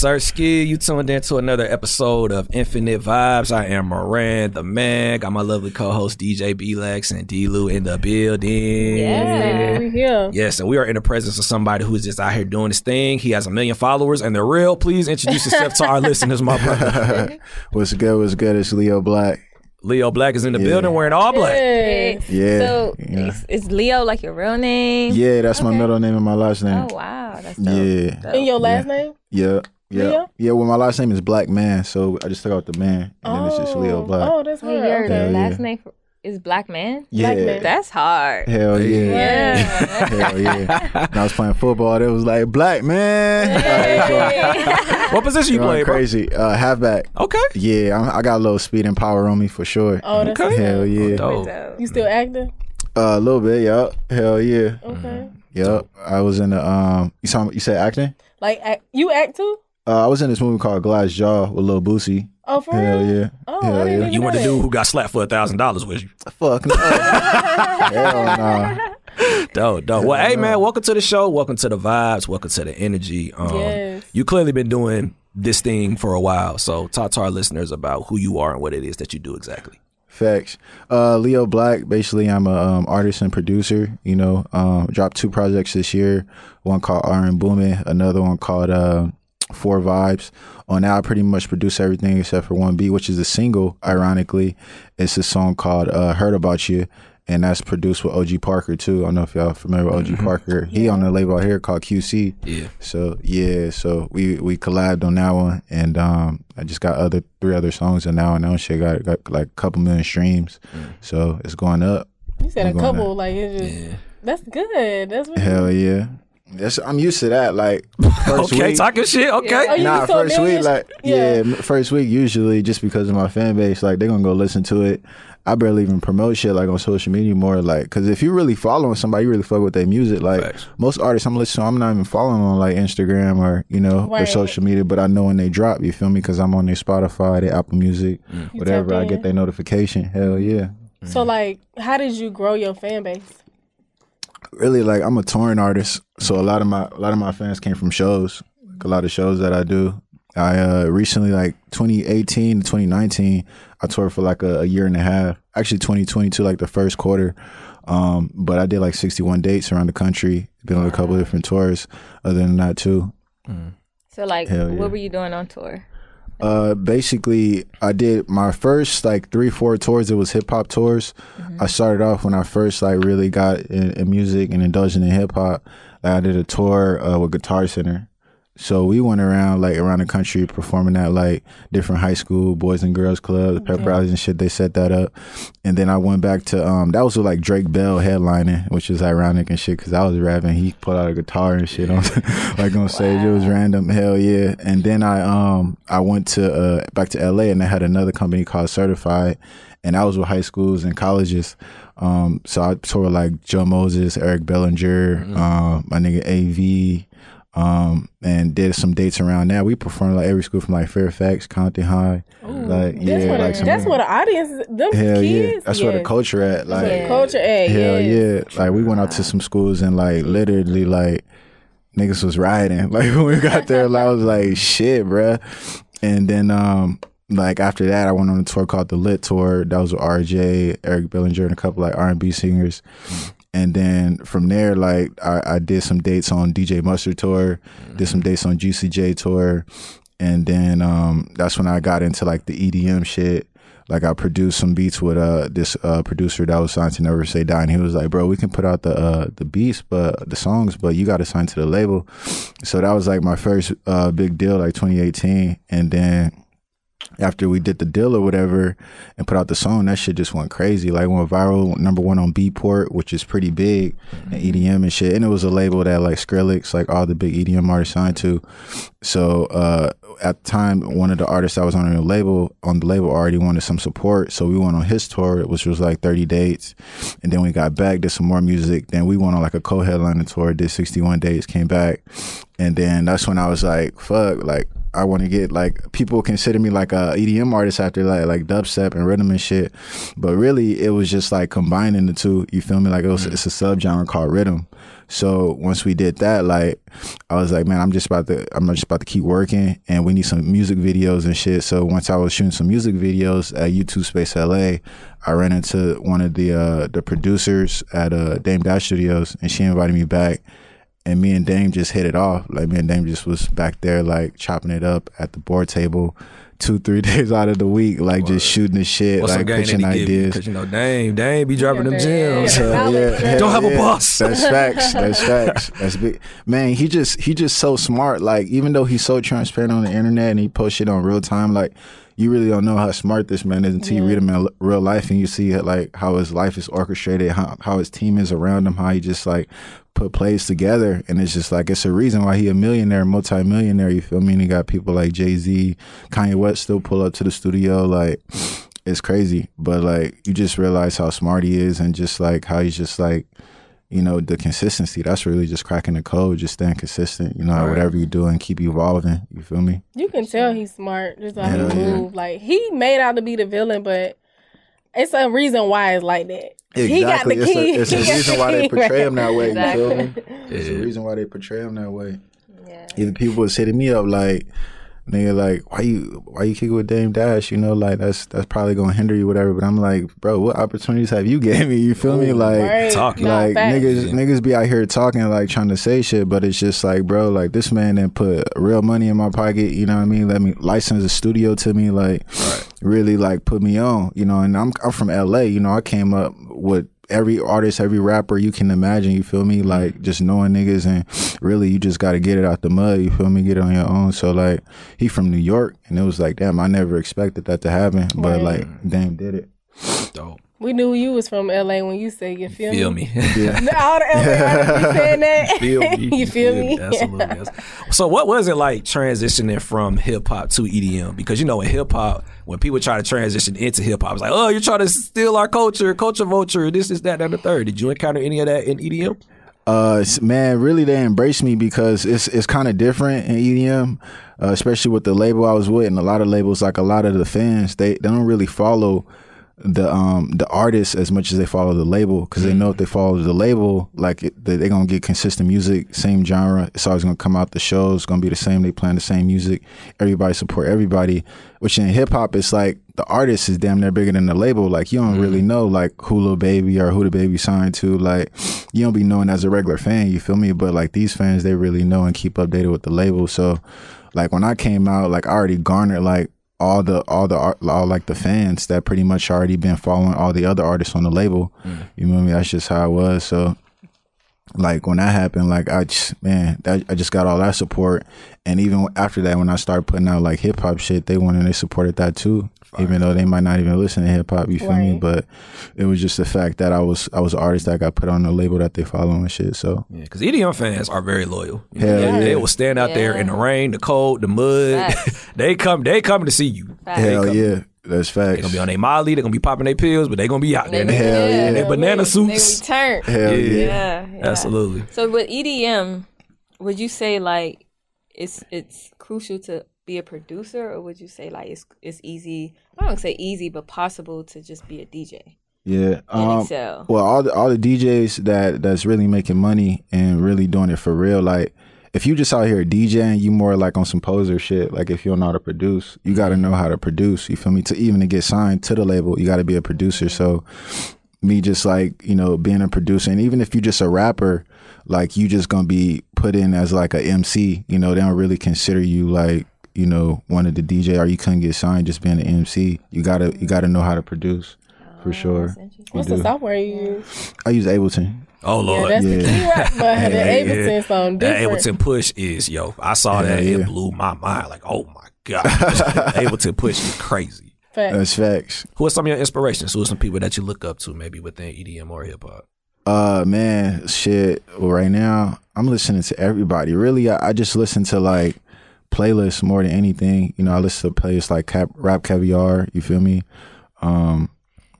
Sirski. You tuned in to another episode of Infinite Vibes. I am Moran, the man. Got my lovely co-host DJ B-Lex and D-Lou in the building. Yeah, we here. Yes, and we are in the presence of somebody who's just out here doing his thing. He has a million followers and they're real. Please introduce yourself to our listeners, my brother. what's good? What's good? It's Leo Black. Leo Black is in the Yeah. building wearing all black. Yes. Yeah. So yeah. is, is Leo like your real name? Yeah, that's my middle name and my last name. Oh wow, that's dope. Yeah. Dope. And your last name? Yeah. Yeah. Leo? Yeah, well my last name is Black Man, so I just took out the man and then it's just Leo oh. Black. Oh, that's Wait, hard. your Okay. Hell last yeah. name is Black Man. yeah. Black Man. That's hard. Hell yeah. Yeah. Hell yeah. When I was playing football, it was like Black Man. Like, What position you going play, bro? crazy. Uh halfback. Okay. Yeah, I'm, I got a little speed and power on me for sure. Oh, that's Okay. Hell yeah. Dope. Dope. You still acting? Uh, a little bit, yup. Hell yeah. Okay. Yep. I was in the um you saw you said acting? Like act, you act too? Uh, I was in this movie called Glass Jaw with Lil Boosie. Oh, for Hell real? yeah. Oh, Hell I didn't yeah. even You know were the that. dude who got slapped for a thousand dollars with you. Fuck no. Hell no. Dope, dope. Well, hey man, welcome to the show. Welcome to the vibes. Welcome to the energy. Um, Yes. You clearly been doing this thing for a while. So talk to our listeners about who you are and what it is that you do exactly. Facts. Uh, Leo Black. Basically, I'm a um, artist and producer. You know, um, dropped two projects this year. One called R and Booming. Another one called uh, Four Vibes. On now, I pretty much produce everything except for one beat, which is a single. Ironically, it's a song called uh, "Heard About You." And that's produced with OG Parker too. I don't know if y'all familiar with OG Parker. He on a label out here called QC. Yeah. So yeah, so we we collabed on that one, and um, I just got other three other songs, and now and now shit got got like a couple million streams, so it's going up. You said a I'm going couple. Like it's just Yeah. that's good. That's really Hell yeah, that's I'm used to that. Like first Okay, week, talking shit. Okay. Oh, you nah, just first week, millions? like Yeah. yeah. first week usually just because of my fan base, like they're gonna go listen to it. I barely even promote shit like on social media more, like because if you really following somebody, you really fuck with their music. Like Facts. most artists I'm listening to, I'm not even following on like Instagram or you know their Right. social media, but I know when they drop. You feel me? Because I'm on their Spotify, their Apple Music, mm. whatever. I get their notification. Hell yeah. So like, how did you grow your fan base? Really like I'm a touring artist, so a lot of my a lot of my fans came from shows. Like a lot of shows that I do. I uh recently like 2018 to 2019, I toured for like a, a year and a half. Actually 2022 like the first quarter. Um but I did like 61 dates around the country. Been on a couple of different tours other than that too. So like, yeah. what were you doing on tour? Uh, basically, I did my first like three, four tours. It was hip hop tours. I started off when I first like really got in, in music and indulging in hip hop. I did a tour uh, with Guitar Center. So we went around like around the country performing at like different high school boys and girls clubs, pep rallies and shit. They set that up, and then I went back to um that was with like Drake Bell headlining, which is ironic and shit because I was rapping. He pulled out a guitar and shit on like on stage. It was random, hell yeah. And then I um I went to uh back to LA and they had another company called Certified, and I was with high schools and colleges. Um, so I toured like Joe Moses, Eric Bellinger, um, my nigga AV um, and did some dates around that. We performed like every school from like Fairfax, Compton High, like That's yeah, where like the, that's where the audience, them hell kids. yeah, that's where the culture at. Like That's the culture at. hell yes. yeah, like we went out to some schools and like literally like niggas was riding. Like when we got there, like, I was like shit, bruh. And then um. Like after that, I went on a tour called the Lit Tour. That was with RJ, Eric Bellinger, and a couple like R and B singers. And then from there, like I, I did some dates on DJ Mustard tour, did some dates on Juicy J tour, and then um, that's when I got into like the EDM shit. Like I produced some beats with uh this uh producer that was signed to Never Say Die, and he was like, "Bro, we can put out the uh the beats, but the songs, but you got to sign to the label." So that was like my first uh big deal, like 2018, and then after we did the deal or whatever and put out the song, that shit just went crazy. Like went viral, number one on Beatport, which is pretty big, and EDM and shit. And it was a label that like Skrillex, like all the big EDM artists signed to. So uh, at the time, one of the artists I was on the label on the label already wanted some support, so we went on his tour, which was like thirty dates, and then we got back, did some more music. Then we went on like a co-headlining tour, did sixty one days, came back, and then that's when I was like, fuck, like I want to get like people consider me like a EDM artist after like like dubstep and riddim and shit, but really it was just like combining the two. You feel me? Like it was it's a subgenre called riddim. So once we did that, like I was like, man, I'm just about to I'm just about to keep working, and we need some music videos and shit. So once I was shooting some music videos at YouTube Space LA, I ran into one of the uh, the producers at uh, Dame Dash Studios, and she invited me back. And me and Dame just hit it off. Like me and Dame just was back there, like chopping it up at the board table, two three days out of the week, like just shooting the shit, What's like pitching that he give you? ideas. Because you know, Dame, Dame be dropping them Yeah, gems. man. Uh, Knowledge, yeah, man. Don't have a boss. That's facts. That's facts. That's big. Man, he just he just so smart. Like even though he's so transparent on the internet and he posts shit on real time, like you really don't know how smart this man is until you read him in real life and you see like how his life is orchestrated, how how his team is around him, how he just like put plays together, and it's just like it's a reason why he a millionaire, multi-millionaire. You feel me? And he got people like Jay Z, Kanye West still pull up to the studio, like. It's crazy, but like you just realize how smart he is, and just like how he's just like you know, the consistency. That's really just cracking the code, just staying consistent, you know, Right. whatever you do and keep evolving. You feel me? You can tell he's smart just how Hell he yeah. Like he made out to be the villain, but it's a reason why it's like that. He got the It's key. a, it's a reason why they portray him that way. Exactly. You feel me? It's a reason why they portray him that way. Yeah. Even people was hitting me up like, nigga, like, why you why you kicking with Dame Dash? You know, like that's that's probably gonna hinder you, whatever. But I'm like, bro, what opportunities have you gave me? You feel me? Like Right. Talking. Like facts. niggas Yeah. niggas be out here talking like trying to say shit, but it's just like, bro, like this man didn't put real money in my pocket, you know what I mean? Let me license a studio to me, like really like put me on, you know, and I'm I'm from LA, you know, I came up with every artist, every rapper you can imagine, you feel me? Mm-hmm. Like just knowing niggas and really you just gotta get it out the mud, you feel me, get it on your own. So like he from New York and it was like, damn, I never expected that to happen. But Right. like damn did it. Dope. We knew you was from LA when you said you feel, Feel me. me. No, all the LA artists saying that. feel me. you feel me? Absolutely. That's- So, what was it like transitioning from hip hop to EDM? Because you know, in hip hop, when people try to transition into hip hop, it's like, oh, you're trying to steal our culture, culture vulture, this is that, that, and the third. Did you encounter any of that in EDM? Uh, man, really they embrace me because it's it's kind of different in EDM, uh, especially with the label I was with, and a lot of labels, like a lot of the fans, they they don't really follow the um the artist as much as they follow the label because they know if they follow the label, like it, they're gonna get consistent music, same genre. It's always gonna come out. The shows it's gonna be the same. They playing the same music. Everybody support everybody. Which in hip hop, it's like the artist is damn near bigger than the label. Like you don't really know like who Lil Baby or who the baby signed to. Like you don't be known as a regular fan. You feel me? But like these fans, they really know and keep updated with the label. So like when I came out, like I already garnered like all the all the all like the fans that pretty much already been following all the other artists on the label. Mm. You know what I mean? That's just how it was. So like when that happened, like I just man, that, I just got all that support, and even after that, when I started putting out like hip hop shit, they went and they supported that too, even though they might not even listen to hip hop. You feel me? But it was just the fact that I was I was an artist that got put on the label that they follow and shit. So Yeah, because EDM fans are very loyal. You Hell they, yeah. they will stand out there in the rain, the cold, the mud. They come, they coming to see you. Facts. Hell yeah, that's They facts. gonna be on their Molly. they're gonna be popping their pills, but they gonna be out there. They- Hell yeah. in their banana They suits. return. Hell Yeah. yeah. Yeah, yeah. Absolutely. So with EDM, would you say like it's it's crucial to be a producer, or would you say like it's it's easy? I don't say easy, but possible to just be a DJ Yeah. Um. Well, all the all the DJs that that's really making money and really doing it for real, like if you just out here DJing, you more like on some poser shit. Like if you don't know how to produce, you got to know how to produce. You feel me? To even to get signed to the label, you got to be a producer. So me just like you know being a producer, and even if you just a rapper, like you just gonna be put in as like a MC. You know they don't really consider you like you know one of the DJ or you couldn't get signed just being an MC. You gotta you gotta know how to produce for sure. That's. What's do. the software you use? I use Ableton. Oh Yeah, Lord. that's Yeah. the key right? But the Ableton sound That different. Ableton push is yo. I saw that. Yeah, It blew my mind. Like, oh my god, Ableton push is crazy. Fact. That's facts. Who are some of your inspirations? Who are some people that you look up to, maybe within EDM or hip hop? Uh man, shit. Well, right now I'm listening to everybody. Really, I, I just listen to like playlists more than anything. You know, I listen to playlists like Cap, Rap Caviar. You feel me? Um,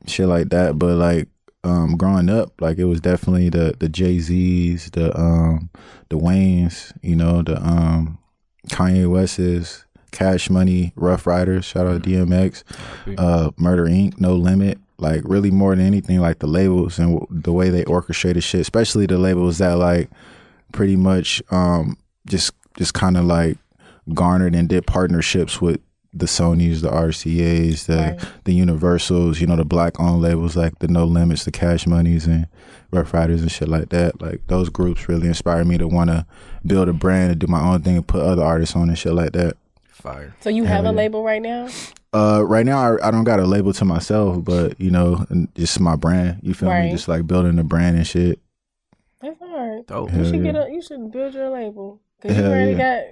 shit like that. But like, um, growing up, like it was definitely the the Jay Z's, the um, the Waynes. You know, the um, Kanye West's, Cash Money, Ruff Ryders, shout out to DMX, uh, Murder Inc., No Limit. Like really more than anything, like the labels and w- the way they orchestrated shit, especially the labels that like pretty much um just just kind of like garnered and did partnerships with the Sonys, the RCA's, the Right. the Universals, you know, the black owned labels like the No Limits, the Cash Monies, and Ruff Ryders and shit like that. Like those groups really inspired me to want to build a brand and do my own thing and put other artists on and shit like that. Fire. So you have a label right now? Uh, right now I, I don't got a label to myself, but you know, just my brand. You feel Right. me? Just like building a brand and shit. That's hard. Dope. You Hell should yeah. get a. You should build your label because you Hell already yeah. got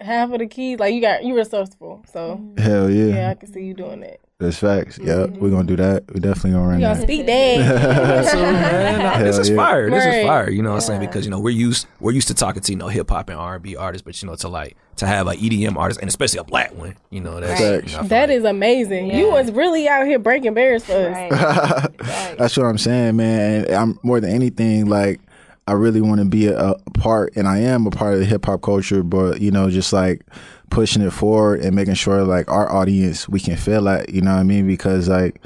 half of the keys. Like you got, you resourceful. So mm-hmm. Hell yeah, yeah, I can see you doing that. that's facts. Yeah, mm-hmm. we're gonna do that. We definitely gonna run You gonna speak that? Absolutely, man. Nah, this is yeah. fire. This Right. is fire. You know what I'm saying? Because you know we're used we're used to talking to you know hip hop and R and B artists, but you know to like to have an EDM artist and especially a black one. You know that's Right. you know, That like- is amazing. You was really out here breaking barriers for us. Right. Right. That's what I'm saying, man. And I'm more than anything like I really want to be a, a part, and I am a part of the hip hop culture. But you know, just like pushing it forward and making sure like our audience we can feel that. You know what I mean? Because like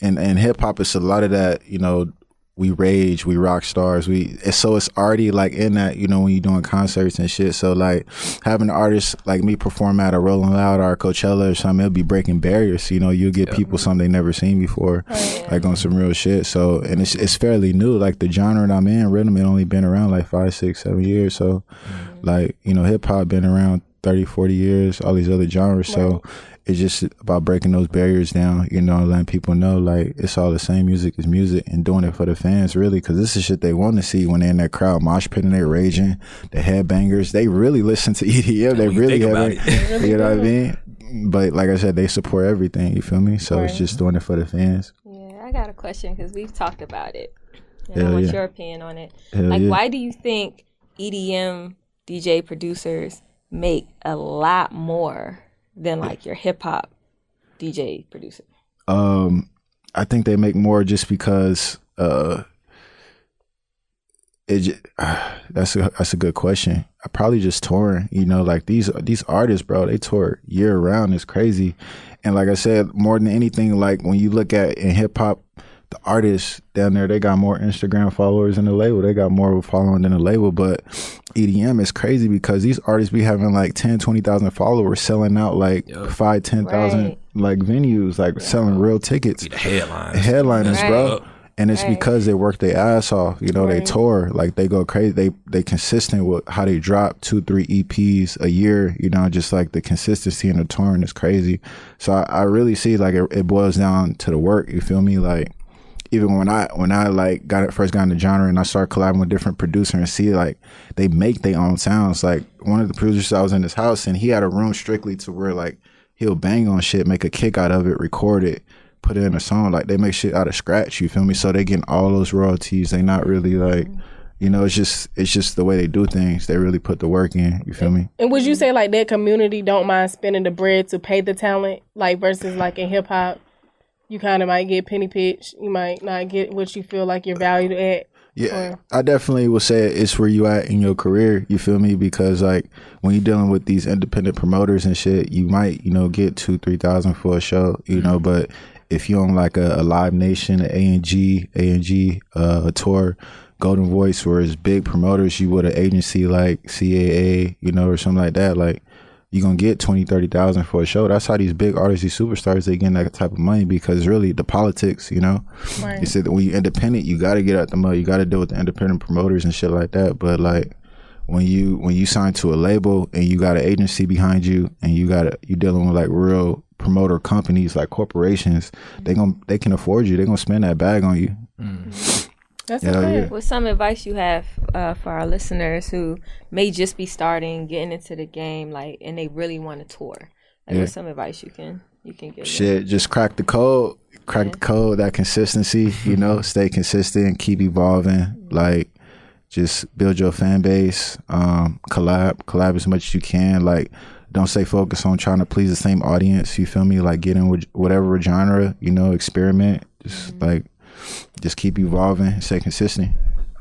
and and hip hop, is a lot of that. You know. We rage, we rock stars, we it's, so it's already like in that, you know, when you're doing concerts and shit. So like having artists like me perform at a Rolling Loud or a Coachella or something, it'll be breaking barriers. You know, you'll get people something they never seen before oh, like on some real shit. So and it's it's fairly new. Like the genre that I'm in, riddim, it only been around like five, six, seven years. So mm-hmm. like, you know, hip hop been around 30, 40 years, all these other genres. So it's just about breaking those barriers down, you know, letting people know like it's all the same music as music and doing it for the fans really because this is shit they want to see when they're in that crowd mosh pit and they're raging. The headbangers, they really listen to EDM. They really have it. you know what I mean? But like I said, they support everything. You feel me? So it's just doing it for the fans. Yeah, I got a question because we've talked about it. And Hell I want yeah. your opinion on it. Hell like, yeah. why do you think EDM DJ producers make a lot more than like your hip hop DJ producer? Um, I think they make more just because uh, it. j- that's a that's a good question. I probably just touring. You know, like these these artists, bro. They tour year round. It's crazy, and like I said, more than anything, like when you look at in hip hop. The artists down there, they got more Instagram followers than the label. They got more of a following than the label. But EDM is crazy because these artists be having like 10, 20,000 followers selling out like Yup. five, 10,000 Right. like venues, like selling real tickets Be the headlines. headliners, bro. And it's Right. because they work their ass off. You know, they tour like they go crazy. They they consistent with how they drop two, three EPs a year. You know, just like the consistency in the touring is crazy. So I, I really see like it, it boils down to the work. You feel me? Like even when I when I like got it first got in the genre and I started collabing with different producers and see like they make their own sounds. Like one of the producers I was in his house and he had a room strictly to where like he'll bang on shit, make a kick out of it, record it, put it in a song. Like they make shit out of scratch. You feel me? So they getting all those royalties. They not really like. Mm-hmm. You know, it's just it's just the way they do things. They really put the work in. You feel me? And would you say like that community don't mind spending the bread to pay the talent, like versus like in hip hop, you kind of might get penny pitch, you might not get what you feel like you're valued at. Yeah, I definitely will say it's where you at in your career. You feel me? Because like when you're dealing with these independent promoters and shit, you might you know get two three thousand for a show. You know, but if you're on like a, a Live Nation, AEG, A and G, uh, a tour, Golden Voice, where it's big promoters, you with an agency like CAA, you know, or something like that, like. You're gonna get 20, 30,000 for a show. That's how these big artists, these superstars, they get that type of money because really the politics, you know. Right. You said that when you're independent, you got to get out the mud. You got to deal with the independent promoters and shit like that. But like when you when you sign to a label and you got an agency behind you and you got you dealing with like real promoter companies like corporations, they gon' they can afford you. they're gonna spend that bag on you. Mm. That's Hell okay. yeah. What's some advice you have uh, for our listeners who may just be starting, getting into the game, like, and they really want to tour? Like, Yeah. what's some advice you can you can give? them? Shit, just crack the code. Crack the code. That consistency. You know, stay consistent. Keep evolving. Like. Just build your fan base. Um, collab, collab as much as you can. Like, don't stay focused on trying to please the same audience. You feel me? Like, get in with whatever genre. You know, experiment. Just like, just keep evolving. Stay consistent.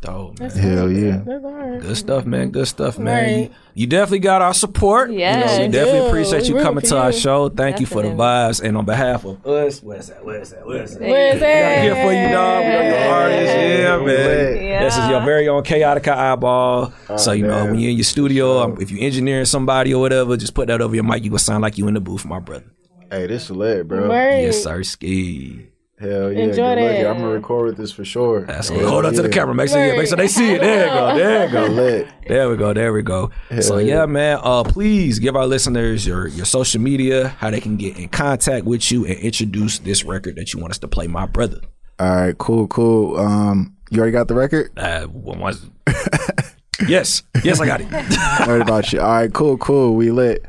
Dope, man. Hell yeah. That's hard. Good stuff, man. Good stuff, man. You, Right. you definitely got our support. Yes. You know, we We definitely do. appreciate you coming to our show. Thank you for the vibes. And on behalf of us, where's that? Where's that? Where's that? Where's that? Where's that? Here for you, dog. We are your artists. Yeah, man. lit. This is your very own Chaotica eyeball. so, you know, when you're in your studio, um, if you're engineering somebody or whatever, just put that over your mic. You gonna sound like you in the booth, my brother. Hey, this is lit, bro. Right. Yes, sir. Ski. Hell yeah. Enjoy good luck. that. I'm gonna record with this for sure. That's Hell what. Hold up to the camera. Make sure, yeah, make sure they see it. There you go. There you go. Lit. There we go. There we go. so yeah. yeah, man. Uh, please give our listeners your your social media, how they can get in contact with you, and introduce this record that you want us to play, my brother. All right, cool, cool. Um, you already got the record? Uh, what was? yes, yes, I got it. Heard about you. All right, cool, cool. We lit.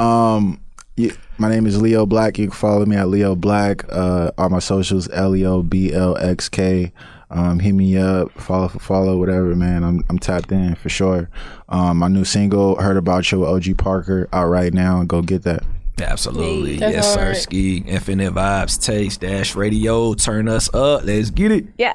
Um, yeah, my name is Leo Black. You can follow me at Leo Black. Uh, on my socials, L E O B L X K. Um, hit me up, follow for follow, whatever, man. I'm I'm tapped in for sure. Um, my new single, "Heard About You" with OG Parker, out right now. Go get that. Absolutely, That's yes, sir. hard. Ski, Infinite Vibes, Taste Dash Radio. Turn us up. Let's get it. Yeah.